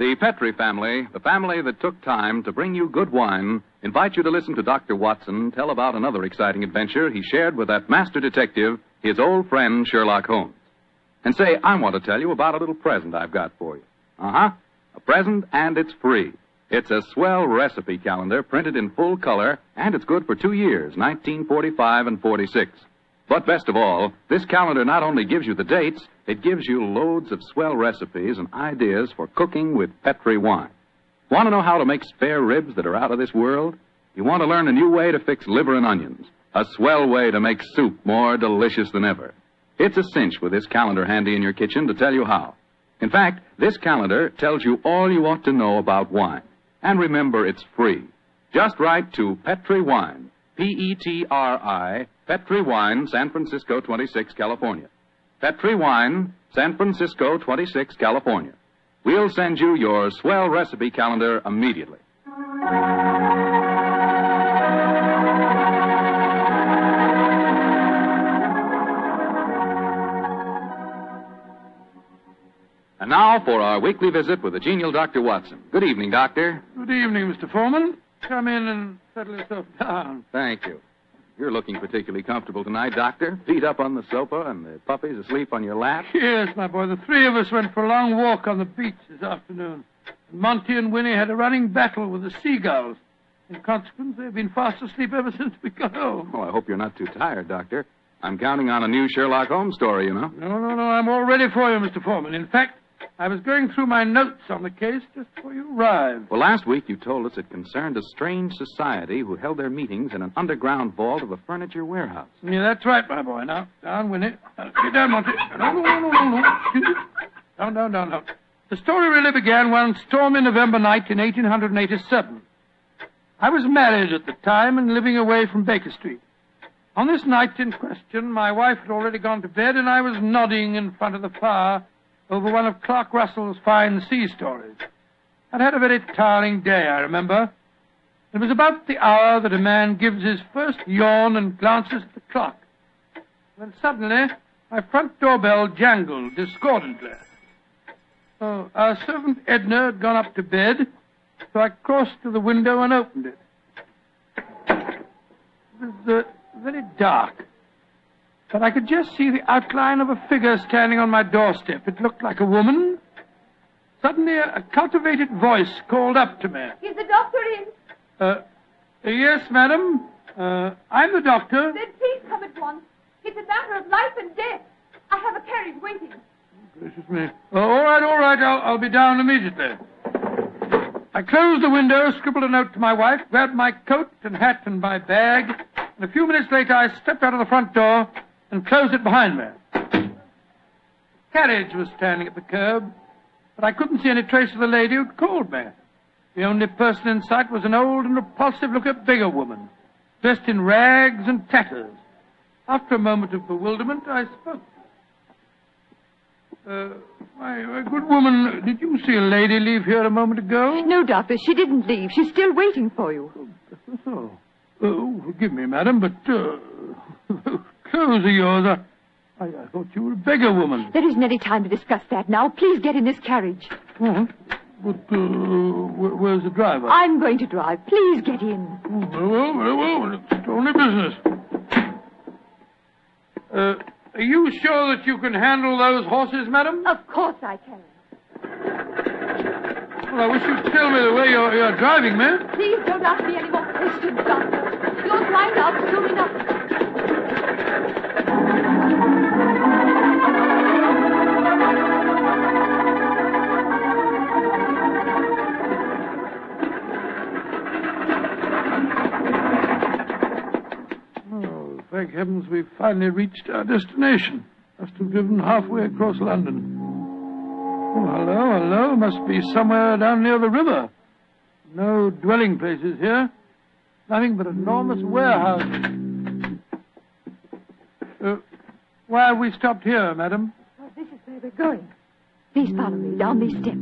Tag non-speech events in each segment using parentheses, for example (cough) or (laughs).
The Petri family, the family that took time to bring you good wine, invite you to listen to Dr. Watson tell about another exciting adventure he shared with that master detective, his old friend Sherlock Holmes. And say, I want to tell you about a little present I've got for you. Uh huh. A present, and it's free. It's a swell recipe calendar printed in full color, and it's good for two years, 1945 and 46. But best of all, this calendar not only gives you the dates, it gives you loads of swell recipes and ideas for cooking with Petri wine. Want to know how to make spare ribs that are out of this world? You want to learn a new way to fix liver and onions? A swell way to make soup more delicious than ever? It's a cinch with this calendar handy in your kitchen to tell you how. In fact, this calendar tells you all you ought to know about wine. And remember, it's free. Just write to Petri Wine, P-E-T-R-I, Petri Wine, San Francisco 26, California. Petri Wine, San Francisco 26, California. We'll send you your swell recipe calendar immediately. And now for our weekly visit with the genial Dr. Watson. Good evening, Doctor. Good evening, Mr. Foreman. Come in and settle yourself down. Thank you. You're looking particularly comfortable tonight, Doctor. Feet up on the sofa and the puppies asleep on your lap. Yes, my boy. The three of us went for a long walk on the beach this afternoon. And Monty and Winnie had a running battle with the seagulls. In consequence, they've been fast asleep ever (laughs) since we got home. Oh, I hope you're not too tired, Doctor. I'm counting on a new Sherlock Holmes story, you know. No, no, no. I'm all ready for you, Mr. Foreman. In fact, I was going through my notes on the case just before you arrived. Well, last week you told us it concerned a strange society who held their meetings in an underground vault of a furniture warehouse. Yeah, that's right, my boy. Now, down, Winnie. Uh, get down, Monty. No, no, no, no, no. Down, down, down, down. The story really began one stormy November night in 1887. I was married at the time and living away from Baker Street. On this night in question, my wife had already gone to bed, and I was nodding in front of the fire over one of Clark Russell's fine sea stories. I'd had a very tiring day, I remember. It was about the hour that a man gives his first yawn and glances at the clock. When suddenly, my front doorbell jangled discordantly. Oh, our servant Edna had gone up to bed, so I crossed to the window and opened it. It was uh, very dark but I could just see the outline of a figure standing on my doorstep. It looked like a woman. Suddenly, a, cultivated voice called up to me. Is the doctor in? Uh, yes, madam. Uh, I'm the doctor. Then please come at once. It's a matter of life and death. I have a carriage waiting. Gracious me. Uh, all right, all right. I'll, I'll be down immediately. I closed the window, scribbled a note to my wife, grabbed my coat and hat and my bag, and a few minutes later I stepped out of the front door and closed it behind me. The Carriage was standing at the curb, but I couldn't see any trace of the lady who'd called me. The only person in sight was an old and repulsive looking bigger woman, dressed in rags and tatters. After a moment of bewilderment, I spoke. Uh, my, my good woman, did you see a lady leave here a moment ago? No, Doctor, she didn't leave. She's still waiting for you. Oh, oh forgive me, madam, but uh, (laughs) clothes of yours. I, I, thought you were a beggar woman. There isn't any time to discuss that now. Please get in this carriage. Oh, but uh, where, where's the driver? I'm going to drive. Please get in. Oh, very well, very well. It's only business. Uh, are you sure that you can handle those horses, madam? Of course I can. Well, I wish you'd tell me the way you're, you're driving, ma'am. Please don't ask me any more questions, Doctor. You'll find out soon enough. Oh, thank heavens we've finally reached our destination. Must have driven halfway across London. Oh, hello, hello. Must be somewhere down near the river. No dwelling places here. Nothing but enormous warehouse. Uh, why have we stopped here, madam? Oh, this is where we're going. Please follow me down these steps.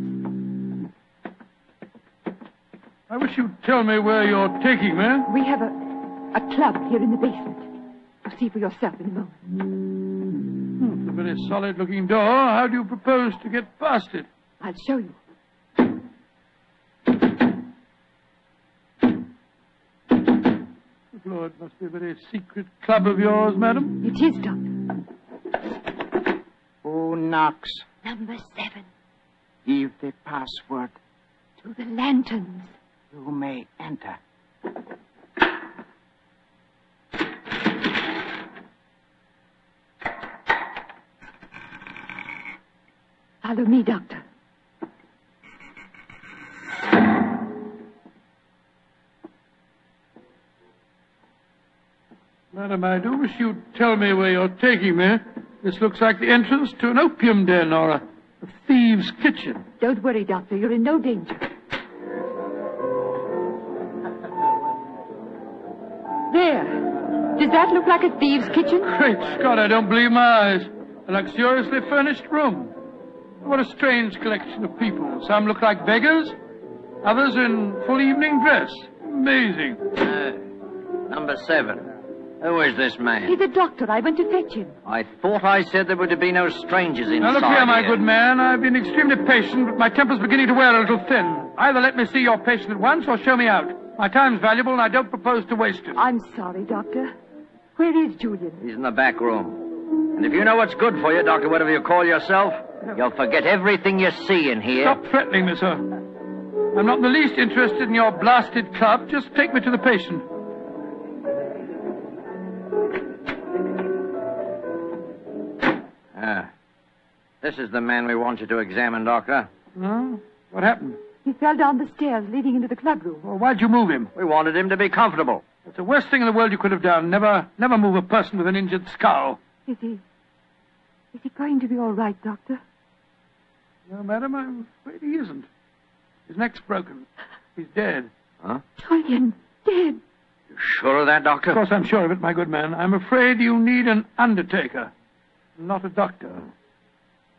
I wish you'd tell me where you're taking me. We have a, a club here in the basement. You'll see for yourself in a moment. Hmm, it's a very solid looking door. How do you propose to get past it? I'll show you. Good Lord, it must be a very secret club of yours, madam. It is, Doctor. Who knocks? Number seven. Give the password. To the lanterns. You may enter. Follow me, Doctor. Madam, I do wish you'd tell me where you're taking me. This looks like the entrance to an opium den or a, a thieves' kitchen. Don't worry, Doctor. You're in no danger. There. Does that look like a thieves' kitchen? Great Scott, I don't believe my eyes. A luxuriously furnished room. What a strange collection of people. Some look like beggars, others in full evening dress. Amazing. Uh, number seven. Who is this man? He's man? the doctor. I went to fetch him. I thought I said there were to be no strangers inside here. Now look here, my good man. I've been extremely patient, but my temper's beginning to wear a little thin. Either let me see your patient at once or show me out. My time's valuable and I don't propose to waste it. I'm sorry, Doctor. Where is Julian? He's in the back room. And if you know what's good for you, Doctor, whatever you call yourself, you'll forget everything you see in here. Stop threatening me, sir. I'm not in the least interested in your blasted club. Just take me to the patient. Ah. This is the man we want you to examine, Doctor. Huh? What happened? He fell down the stairs leading into the club room. Well, why'd you move him? We wanted him to be comfortable. It's the worst thing in the world you could have done. Never, never move a person with an injured skull. Is he. Is he going to be all right, Doctor? No, madam, I'm afraid he isn't. His neck's broken. He's dead. Huh? Julian, dead. You sure of that, Doctor? Of course, I'm sure of it, my good man. I'm afraid you need an undertaker, not a doctor.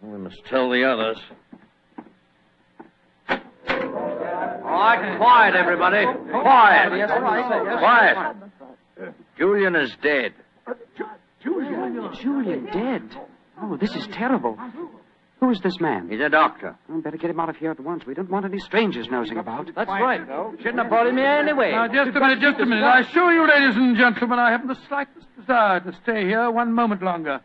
We must tell the others. All right, quiet, everybody. Quiet. Quiet. Uh, Julian is dead. Julian dead. Oh, this is terrible. Who is this man? He's a doctor. We better get him out of here at once. We don't want any strangers nosing about. That's right, though. Shouldn't have brought him here anyway. Now, just a minute, just a minute. I assure you, ladies and gentlemen, I haven't the slightest desire to stay here one moment longer.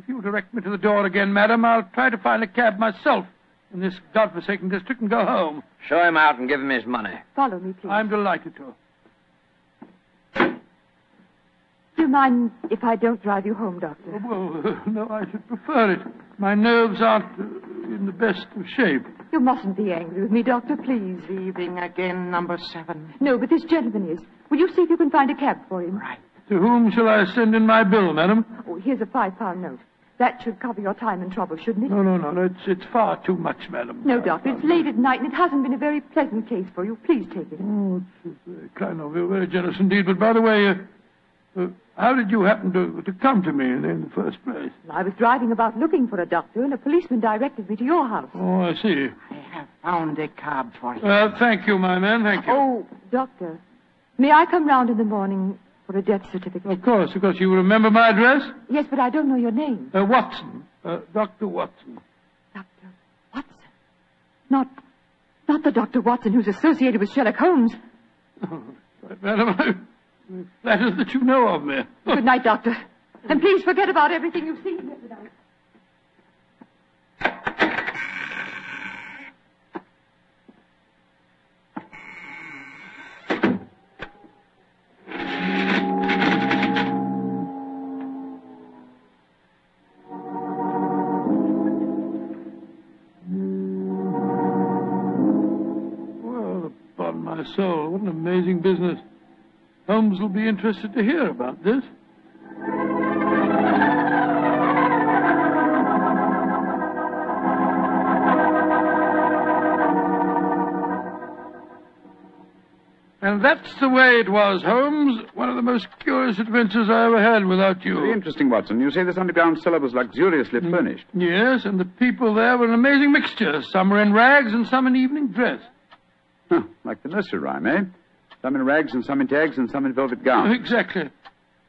If you'll direct me to the door again, madam, I'll try to find a cab myself in this godforsaken district and go home. Show him out and give him his money. Follow me, please. I'm delighted to. Do you mind if I don't drive you home, Doctor? Well, (laughs) no, I should prefer it. My nerves aren't uh, in the best of shape. You mustn't be angry with me, Doctor, please. Leaving again, number seven. No, but this gentleman is. Will you see if you can find a cab for him? Right. To whom shall I send in my bill, madam? Oh, here's a five-pound note. That should cover your time and trouble, shouldn't it? No, no, no, no. It's, it's far too much, madam. No, Doctor. It's late at night, and it hasn't been a very pleasant case for you. Please take it. Oh, it's, it's very kind of you, very generous indeed. But by the way, uh, uh, how did you happen to, to come to me in, in the first place? I was driving about looking for a doctor, and a policeman directed me to your house. Oh, I see. I have found a cab for you. Well, thank you, my man. Thank you. Oh, Doctor, may I come round in the morning for a death certificate? Of course, of course. You remember my address? Yes, but I don't know your name. Uh, Watson. Uh, Dr. Watson. Dr. Watson. Not, not the Dr. Watson who's associated with Sherlock Holmes. Oh, madam, I'm flattered that you know of me. Good night, Doctor. And please forget about everything you've seen here tonight. What an amazing business. Holmes will be interested to hear about this. And that's the way it was, Holmes. One of the most curious adventures I ever had without you. Very interesting, Watson. You say this underground cellar was luxuriously mm. furnished. Yes, and the people there were an amazing mixture. Some were in rags and some in evening dress. Huh, like the nursery rhyme, eh? Some in rags and some in tags and some in velvet gowns. Exactly.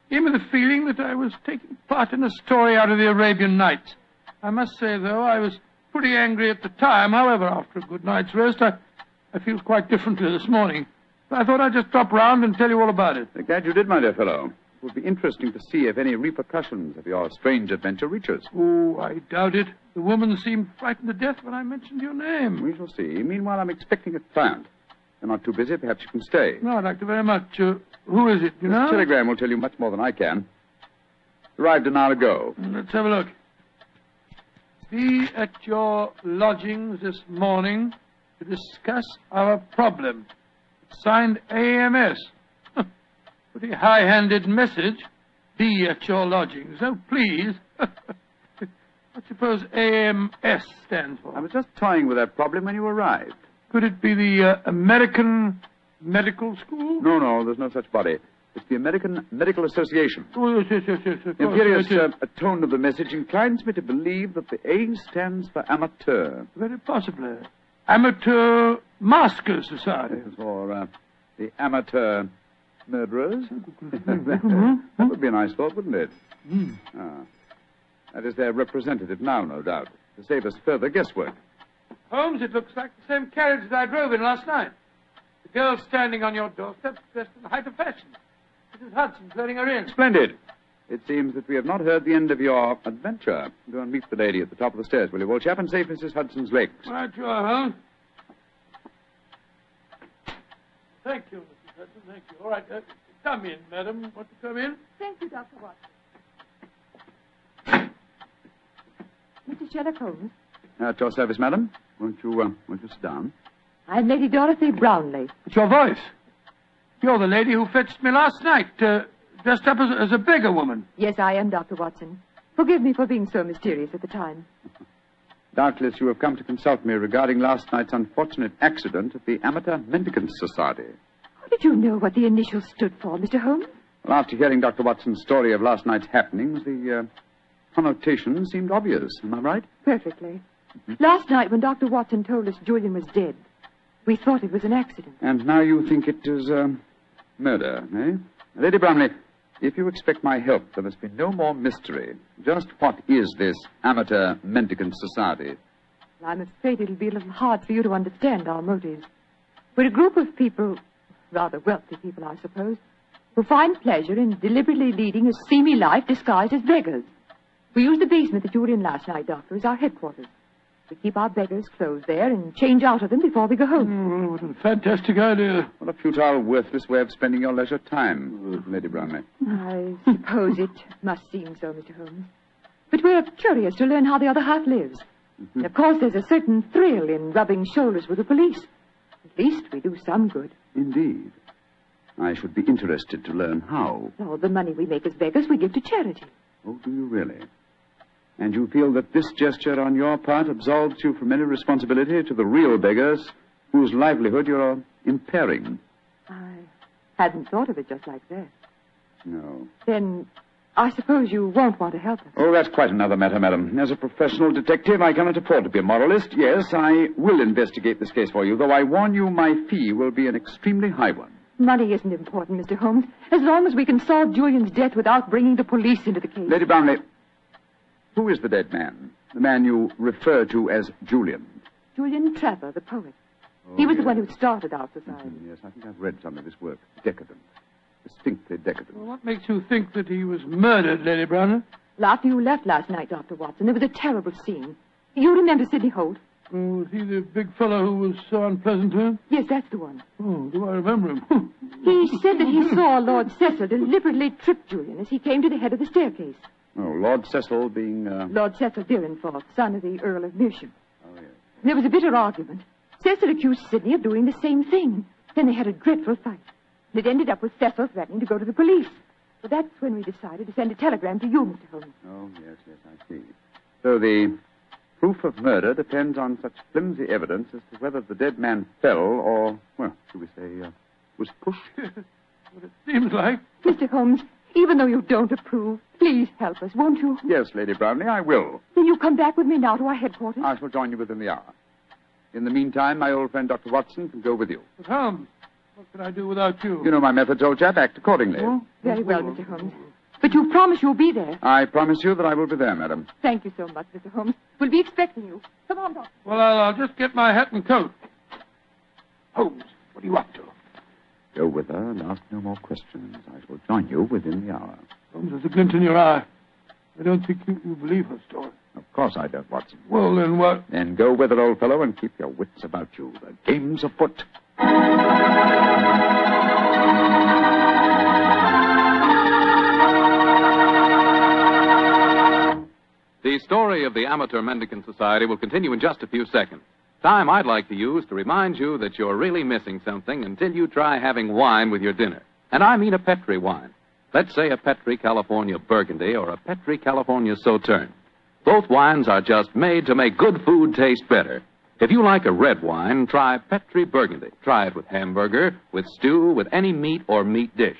Gave me the feeling that I was taking part in a story out of the Arabian Nights. I must say, though, I was pretty angry at the time. However, after a good night's rest, I, I feel quite differently this morning. I thought I'd just drop round and tell you all about it. I'm glad you did, my dear fellow. It would be interesting to see if any repercussions of your strange adventure reach us. Oh, I doubt it. The woman seemed frightened to death when I mentioned your name. We shall see. Meanwhile, I'm expecting a client. You're not too busy. Perhaps you can stay. No, I'd like to very much. Uh, who is it, you This know? telegram will tell you much more than I can. Arrived an hour ago. Let's have a look. Be at your lodgings this morning to discuss our problem. Signed AMS. (laughs) Pretty high-handed message. Be at your lodgings. Oh, please. What suppose AMS stands for? I was just toying with that problem when you arrived. Could it be the uh, American Medical School? No, no, there's no such body. It's the American Medical Association. Oh, yes, yes, yes, yes. Of The imperious yes, yes. uh, tone of the message inclines me to believe that the A stands for amateur. Very possibly. Amateur Masker Society. For uh, the amateur murderers. (laughs) that would be a nice thought, wouldn't it? Ah. That is their representative now, no doubt, to save us further guesswork. Holmes, it looks like the same carriage that I drove in last night. The girl standing on your doorstep dressed in the height of fashion. Mrs. Hudson letting her in. Splendid. It seems that we have not heard the end of your adventure. Go and meet the lady at the top of the stairs, will you, old chap, and save Mrs. Hudson's legs. Right you are, Holmes. Thank you, Mrs. Hudson. Thank you. All right. Uh, come in, madam. Want to come in? Thank you, Dr. Watson. Sherlock Holmes, At your service, madam. Won't you, uh, won't you sit down? I'm Lady Dorothy Brownlee. It's your voice. You're the lady who fetched me last night, uh, dressed up as, as a beggar woman. Yes, I am Dr. Watson. Forgive me for being so mysterious at the time. (laughs) Doubtless you have come to consult me regarding last night's unfortunate accident at the Amateur Mendicants Society. How did you know what the initials stood for, Mr. Holmes? Well, after hearing Dr. Watson's story of last night's happenings, the uh, connotation seemed obvious. Am I right? Perfectly. Last night, when Dr. Watson told us Julian was dead, we thought it was an accident. And now you think it is um, murder, eh? Lady Brownlee, if you expect my help, there must be no more mystery. Just what is this Amateur Mendicant Society? I'm afraid it'll be a little hard for you to understand our motives. We're a group of people, rather wealthy people, I suppose, who find pleasure in deliberately leading a seamy life disguised as beggars. We use the basement that you were in last night, Doctor, as our headquarters. We keep our beggars' clothes there and change out of them before we go home. Oh, what a fantastic idea. What a futile, worthless way of spending your leisure time, Lady Brownlee. I suppose it must seem so, Mr. Holmes. But we're curious to learn how the other half lives. And of course, there's a certain thrill in rubbing shoulders with the police. At least we do some good. Indeed. I should be interested to learn how. All the money we make as beggars we give to charity. Oh, do you really? And you feel that this gesture on your part absolves you from any responsibility to the real beggars whose livelihood you're impairing? I hadn't thought of it just like that. No. Then I suppose you won't want to help us. Oh, that's quite another matter, madam. As a professional detective, I cannot afford to be a moralist. Yes, I will investigate this case for you, though I warn you my fee will be an extremely high one. Money isn't important, Mr. Holmes, as long as we can solve Julian's death without bringing the police into the case. Lady Brownlee, who is the dead man? The man you refer to as Julian? Julian Trevor, the poet. he was the one who started our society. Mm, Yes, I think I've read some of his work. Decadent. Distinctly decadent. Well, what makes you think that he was murdered, Lady Brownlee? Well, after you left last night, Dr. Watson, there was a terrible scene. You remember Sidney Holt? Oh, was he the big fellow who was so unpleasant to him? Yes, that's the one. Oh, do I remember him? (laughs) He said that he saw Lord Cecil deliberately trip Julian as he came to the head of the staircase. Oh, Lord Cecil being, uh... Lord Cecil Dyrenforth, son of the Earl of Mersham. Oh, yes. There was a bitter argument. Cecil accused Sidney of doing the same thing. Then they had a dreadful fight. And it ended up with Cecil threatening to go to the police. So that's when we decided to send a telegram to you, Mr. Holmes. Oh, yes, yes, I see. So the proof of murder depends on such flimsy evidence as to whether the dead man fell or, well, should we say, uh, was pushed. (laughs) But it seems like. Mr. Holmes, even though you don't approve, please help us, won't you? Yes, Lady Brownlee, I will. Then you come back with me now to our headquarters. I shall join you within the hour. In the meantime, my old friend Dr. Watson can go with you. But Holmes, what can I do without you? You know my methods, old chap. Act accordingly. Oh, very well, Mr. Holmes. But you promise you'll be there. I promise you that I will be there, madam. Thank you so much, Mr. Holmes. We'll be expecting you. Come on, Doctor. Well, I'll, I'll just get my hat and coat. Holmes, what are you up to? Go with her and ask no more questions. I shall join you within the hour. Holmes, there's a glint in your eye. I don't think you, you believe her story. Of course I don't, Watson. Well, then what? Then go with her, old fellow, and keep your wits about you. The game's afoot. The story of the Amateur Mendicant Society will continue in just a few seconds. Time I'd like to use to remind you that you're really missing something until you try having wine with your dinner. And I mean a Petri wine. Let's say a Petri California Burgundy or a Petri California Sauterne. Both wines are just made to make good food taste better. If you like a red wine, try Petri Burgundy. Try it with hamburger, with stew, with any meat or meat dish.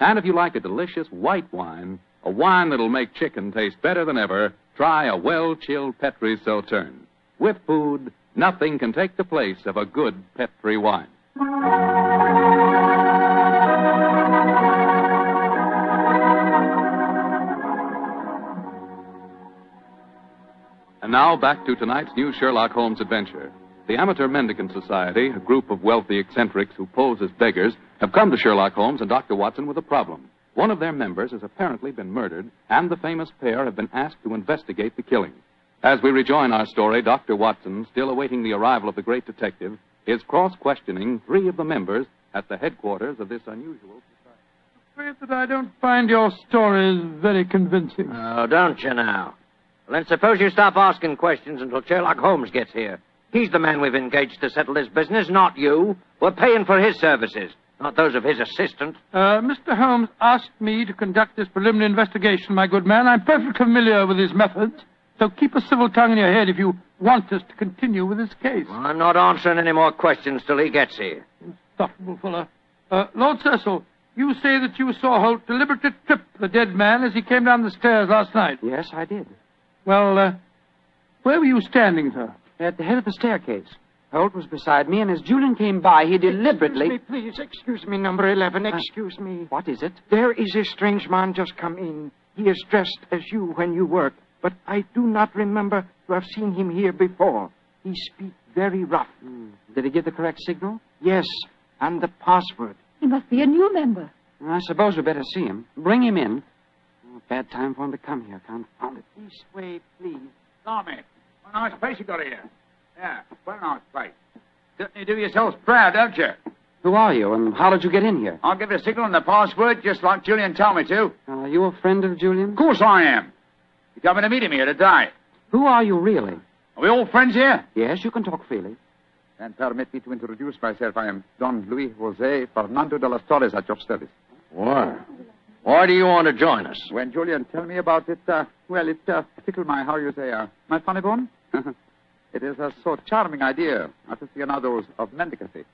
And if you like a delicious white wine, a wine that'll make chicken taste better than ever, try a well-chilled Petri Sauterne. With food, nothing can take the place of a good Petri wine. And now back to tonight's new Sherlock Holmes adventure. The Amateur Mendicant Society, a group of wealthy eccentrics who pose as beggars, have come to Sherlock Holmes and Dr. Watson with a problem. One of their members has apparently been murdered, and the famous pair have been asked to investigate the killing. As we rejoin our story, Dr. Watson, still awaiting the arrival of the great detective, is cross questioning three of the members at the headquarters of this unusual society. I Afraid that I don't find your stories very convincing. Oh, don't you now? Then suppose you stop asking questions until Sherlock Holmes gets here. He's the man we've engaged to settle this business, not you. We're paying for his services, not those of his assistant. Uh, Mr. Holmes asked me to conduct this preliminary investigation, my good man. I'm perfectly familiar with his methods. So keep a civil tongue in your head if you want us to continue with this case. Well, I'm not answering any more questions till he gets here. Insufferable fellow. Uh, Lord Cecil, you say that you saw Holt deliberately trip the dead man as he came down the stairs last night. Yes, I did. Well, uh, where were you standing, sir? At the head of the staircase. Holt was beside me, and as Julian came by, he deliberately. Excuse me, please. Excuse me, number 11. Excuse me. What is it? There is a strange man just come in. He is dressed as you when you work, but I do not remember to have seen him here before. He speaks very rough. Did he give the correct signal? Yes, and the password. He must be a new member. I suppose we better see him. Bring him in. Bad time for him to come here. Confound it. This way, please. Tommy, what a nice place you got here. Yeah, what a nice place. Certainly do yourselves proud, don't you? Who are you, and how did you get in here? I'll give you the signal and the password just like Julian told me to. Are you a friend of Julian? Of course I am. You coming to meet him here today. Who are you really? Are we all friends here? Yes, you can talk freely. Then permit me to introduce myself. I am Don Luis Jose Fernando de las Torres at your service. Why? Why do you want to join us? When Julian tell me about it, uh, well, it uh, tickled my, how you say, uh, my funny bone. (laughs) it is a so charming idea, aficionados of mendicancy.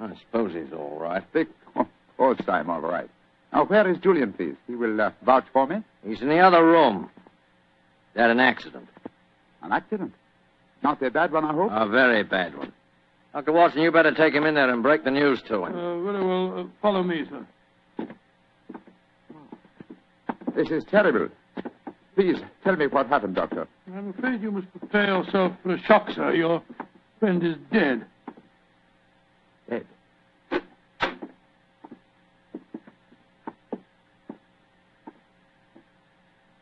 I suppose he's all right. Thick, oh, old time, all right. Now, where is Julian, please? He will uh, vouch for me. He's in the other room. He had an accident. An accident. Not a bad one, I hope. A very bad one. Dr. Watson, you better take him in there and break the news to him. Uh, very well. Uh, follow me, sir. This is terrible. Please, tell me what happened, Doctor. I'm afraid you must prepare yourself for a shock, sir. Your friend is dead. Dead.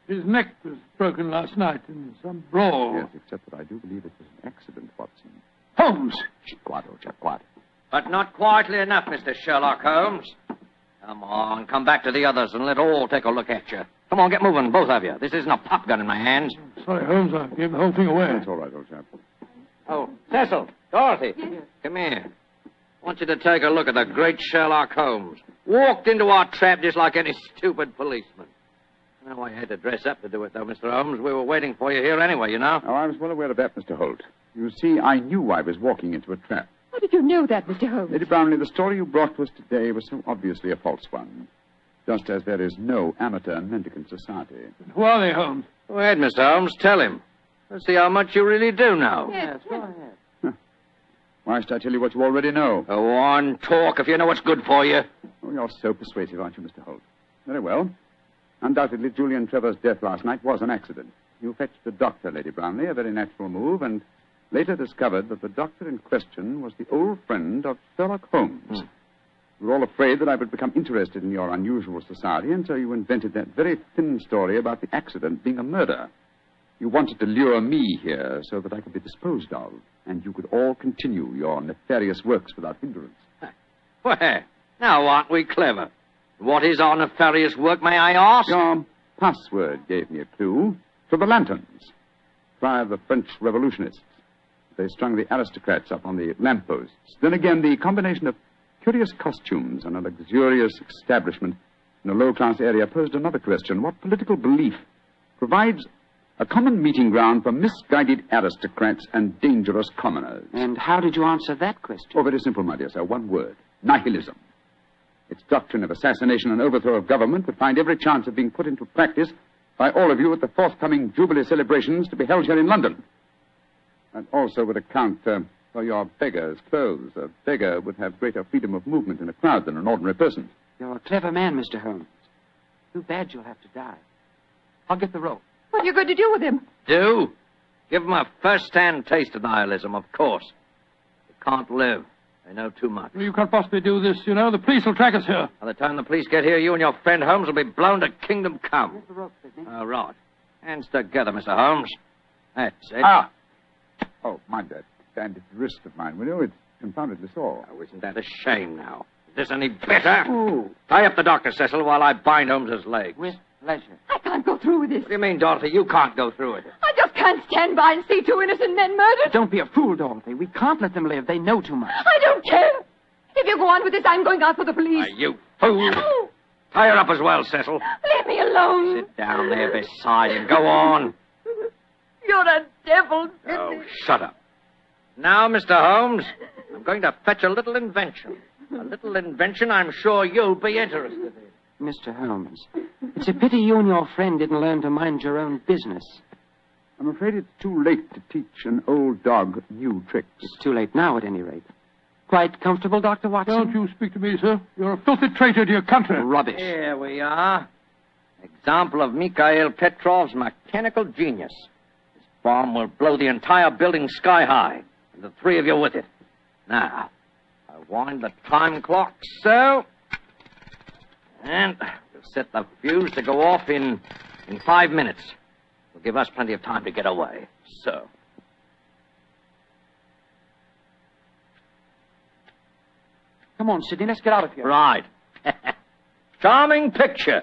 His neck was broken last night in some brawl. Yes, except that I do believe it was an accident, Watson. Holmes! Quiet, old chap, quiet. But not quietly enough, Mr. Sherlock Holmes. Come on, come back to the others and let all take a look at you. Come on, get moving, both of you. This isn't a pop gun in my hands. Sorry, Holmes, I gave the whole thing away. It's all right, old chap. Oh, Cecil, Dorothy, come here. I want you to take a look at the great Sherlock Holmes. Walked into our trap just like any stupid policeman. Well, I had to dress up to do it, though, Mr. Holmes. We were waiting for you here anyway, you know. Oh, I was well aware of that, Mr. Holt. You see, I knew I was walking into a trap. How did you know that, Mr. Holmes? Lady Brownlee, the story you brought to us today was so obviously a false one. Just as there is no amateur mendicant society. Who are they, Holmes? Go ahead, Mr. Holmes. Tell him. Let's see how much you really do know. Yes, Go ahead. Why should I tell you what you already know? Go on, talk if you know what's good for you. Oh, you're so persuasive, aren't you, Mr. Holt? Very well. Undoubtedly, Julian Trevor's death last night was an accident. You fetched the doctor, Lady Brownlee, a very natural move, and later discovered that the doctor in question was the old friend of Sherlock Holmes. Hmm. You were all afraid that I would become interested in your unusual society, and so you invented that very thin story about the accident being a murder. You wanted to lure me here so that I could be disposed of, and you could all continue your nefarious works without hindrance. (laughs) Well, now aren't we clever? What is our nefarious work, may I ask? Your password gave me a clue to the lanterns. Try the French revolutionists. They strung the aristocrats up on the lampposts. Then again, the combination of curious costumes and a luxurious establishment in a low class area posed another question. What political belief provides a common meeting ground for misguided aristocrats and dangerous commoners? And how did you answer that question? Oh, very simple, my dear sir. One word nihilism. Its doctrine of assassination and overthrow of government would find every chance of being put into practice by all of you at the forthcoming Jubilee celebrations to be held here in London. And also would account uh, for your beggar's clothes. A beggar would have greater freedom of movement in a crowd than an ordinary person. You're a clever man, Mr. Holmes. Too bad you'll have to die. I'll get the rope. What are you going to do with him? Do? Give him a first-hand taste of nihilism, of course. They can't live. They know too much. You can't possibly do this, you know. The police will track us here. By the time the police get here, you and your friend Holmes will be blown to kingdom come. Here's the rope, Sidney. All right. Hands together, Mr. Holmes. That's it. Ah! Oh, mind that bandaged wrist of mine, will you? It's confoundedly sore. Oh, isn't that a shame now? Is this any better? Oh. Tie up the doctor, Cecil, while I bind Holmes's legs. With pleasure. I can't go through with this. What do you mean, Dorothy? You can't go through it. I just can't stand by and see two innocent men murdered. Don't be a fool, Dorothy. We can't let them live. They know too much. I don't care. If you go on with this, I'm going out for the police. Why, you fool. Tie her up as well, Cecil. leave me alone. Sit down there beside him. Go on. You're a devil. Oh, shut up. Now, Mr. Holmes, I'm going to fetch a little invention. A little invention I'm sure you'll be interested in. Mr. Holmes, it's a pity you and your friend didn't learn to mind your own business. I'm afraid it's too late to teach an old dog new tricks. It's too late now, at any rate. Quite comfortable, Dr. Watson? Don't you speak to me, sir. You're a filthy traitor to your country. Rubbish. Here we are. Example of Mikhail Petrov's mechanical genius. Bomb will blow the entire building sky high, and the three of you with it. Now, I wind the time clock so. And we'll set the fuse to go off in in five minutes. It'll give us plenty of time to get away. So. Come on, Sidney, let's get out of here. Right. (laughs) Charming picture.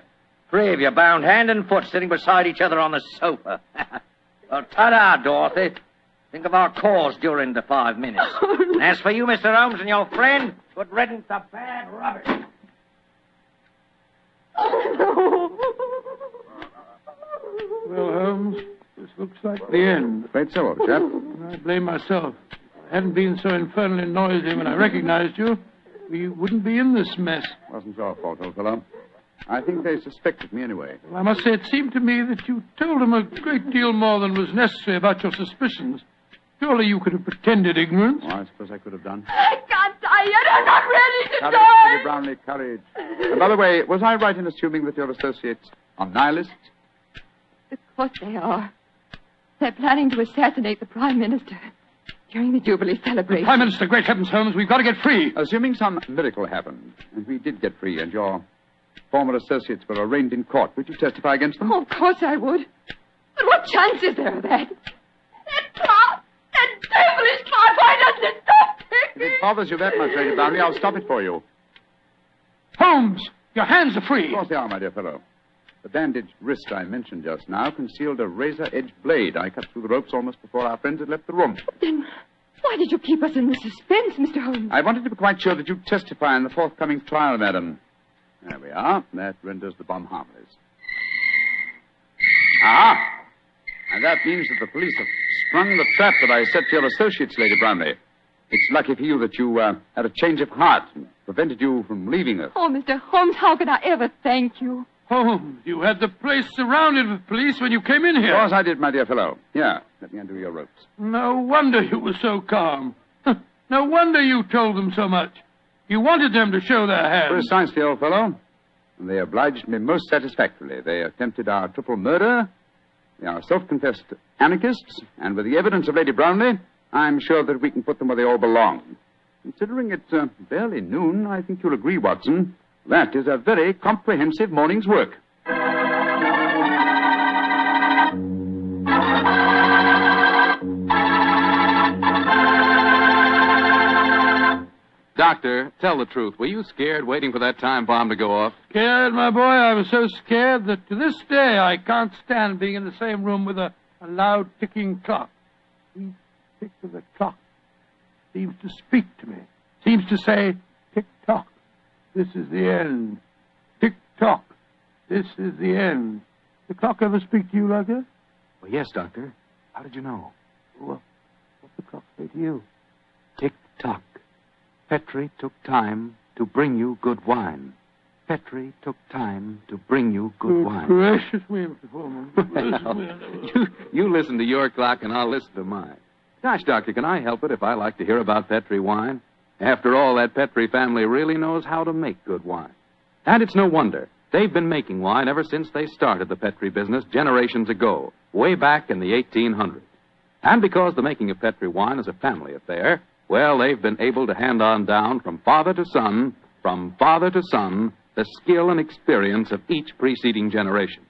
Three of you bound hand and foot sitting beside each other on the sofa. (laughs) well, ta-da, Dorothy. Think of our cause during the five minutes. (laughs) Oh, and as for you, Mr. Holmes, and your friend, good riddance to bad rubbish. Oh, well, Holmes, this looks like the end. Afraid so, old chap. I blame myself. I hadn't been so infernally noisy when I recognized you, we wouldn't be in this mess. Wasn't your fault, old fellow. I think they suspected me anyway. Well, I must say, it seemed to me that you told them a great deal more than was necessary about your suspicions. Surely you could have pretended ignorance. Oh, I suppose I could have done. I can't die yet. I'm not ready to Courage, die. Lady Brownlee, courage. And by the way, was I right in assuming that your associates are nihilists? Of course they are. They're planning to assassinate the Prime Minister during the Jubilee celebration. Prime Minister, great heavens, Holmes, we've got to get free. Assuming some miracle happened, and we did get free, and your former associates were arraigned in court, would you testify against them? Oh, of course I would. But what chance is there of that? That clock, that devilish clock, why doesn't it stop If ticking? it bothers you that much, Lady Brownlee, I'll stop it for you. Holmes, your hands are free. Of course they are, my dear fellow. The bandaged wrist I mentioned just now concealed a razor-edged blade I cut through the ropes almost before our friends had left the room. Then why did you keep us in the suspense, Mr. Holmes? I wanted to be quite sure that you'd testify in the forthcoming trial, madam. There we are. That renders the bomb harmless. Ah! And that means that the police have sprung the trap that I set for your associates, Lady Brownlee. It's lucky for you that you uh, had a change of heart and prevented you from leaving us. Oh, Mr. Holmes, how could I ever thank you? Holmes, you had the place surrounded with police when you came in here. Of course I did, my dear fellow. Here, let me undo your ropes. No wonder you were so calm. (laughs) no wonder you told them so much. You wanted them to show their hands. Precisely, old fellow. And they obliged me most satisfactorily. They attempted our triple murder. They are self-confessed anarchists, and with the evidence of Lady Brownlee, I'm sure that we can put them where they all belong. Considering it's uh, barely noon, I think you'll agree, Watson. That is a very comprehensive morning's work. Doctor, tell the truth. Were you scared waiting for that time bomb to go off? Scared, my boy? I was so scared that to this day I can't stand being in the same room with a, a loud ticking clock. Each tick of the clock seems to speak to me. Seems to say, tick tock, this is the end. Tick tock, this is the end. The clock ever speak to you like that? Well, yes, Doctor. How did you know? Well, what's the clock say to you? Tick tock. Petri took time to bring you good wine. Petri took time to bring you good Oh, wine. Mr. Foreman. Well, (laughs) you, you listen to your clock and I'll listen to mine. Gosh, Doctor, can I help it if I like to hear about Petri wine? After all, that Petri family really knows how to make good wine. And it's no wonder. They've been making wine ever since they started the Petri business generations ago, way back in the 1800s. And because the making of Petri wine is a family affair, well, they've been able to hand on down from father to son, from father to son, the skill and experience of each preceding generation.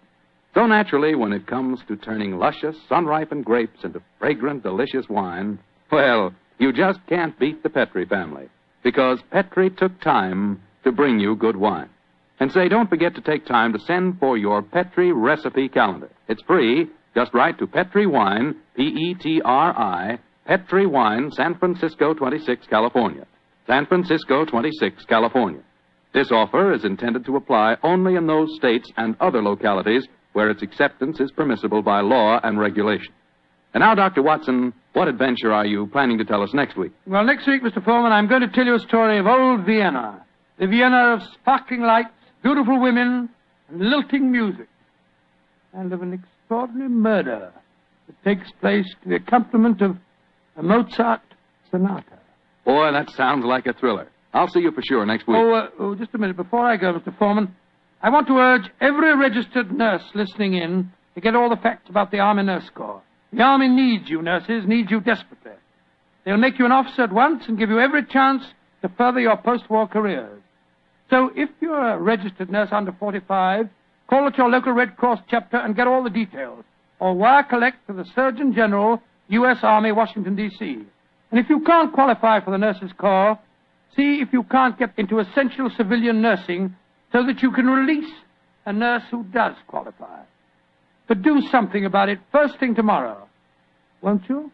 So naturally, when it comes to turning luscious, sun-ripened grapes into fragrant, delicious wine, well, you just can't beat the Petri family, because Petri took time to bring you good wine. And say, don't forget to take time to send for your Petri recipe calendar. It's free. Just write to Petri Wine, P-E-T-R-I, Petri Wine, San Francisco 26, California. San Francisco 26, California. This offer is intended to apply only in those states and other localities where its acceptance is permissible by law and regulation. And now, Dr. Watson, what adventure are you planning to tell us next week? Well, next week, Mr. Foreman, I'm going to tell you a story of old Vienna. The Vienna of sparkling lights, beautiful women, and lilting music. And of an extraordinary murder that takes place to the accompaniment of a Mozart sonata. Boy, that sounds like a thriller. I'll see you for sure next week. Oh, uh, oh, just a minute. Before I go, Mr. Foreman, I want to urge every registered nurse listening in to get all the facts about the Army Nurse Corps. The Army needs you, nurses, needs you desperately. They'll make you an officer at once and give you every chance to further your post-war careers. So if you're a registered nurse under 45, call at your local Red Cross chapter and get all the details. Or wire collect to the Surgeon General, U.S. Army, Washington, D.C. And if you can't qualify for the Nurses Corps, see if you can't get into essential civilian nursing so that you can release a nurse who does qualify. But do something about it first thing tomorrow. Won't you?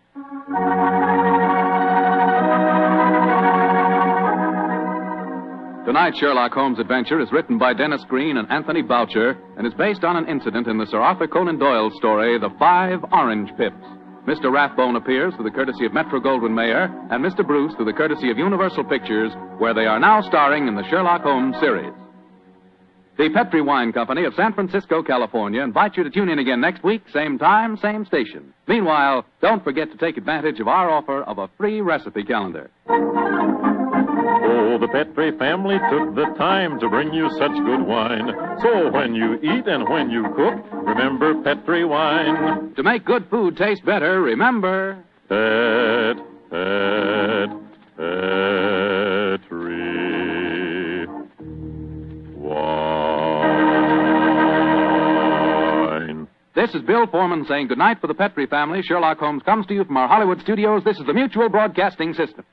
Tonight's Sherlock Holmes adventure is written by Dennis Green and Anthony Boucher and is based on an incident in the Sir Arthur Conan Doyle story, The Five Orange Pips. Mr. Rathbone appears through the courtesy of Metro Goldwyn Mayer and Mr. Bruce through the courtesy of Universal Pictures, where they are now starring in the Sherlock Holmes series. The Petri Wine Company of San Francisco, California invites you to tune in again next week, same time, same station. Meanwhile, don't forget to take advantage of our offer of a free recipe calendar. The Petri family took the time to bring you such good wine. So when you eat and when you cook, remember Petri wine. To make good food taste better, remember. Pet, pet, Petri wine. This is Bill Foreman saying goodnight for the Petri family. Sherlock Holmes comes to you from our Hollywood studios. This is the Mutual Broadcasting System.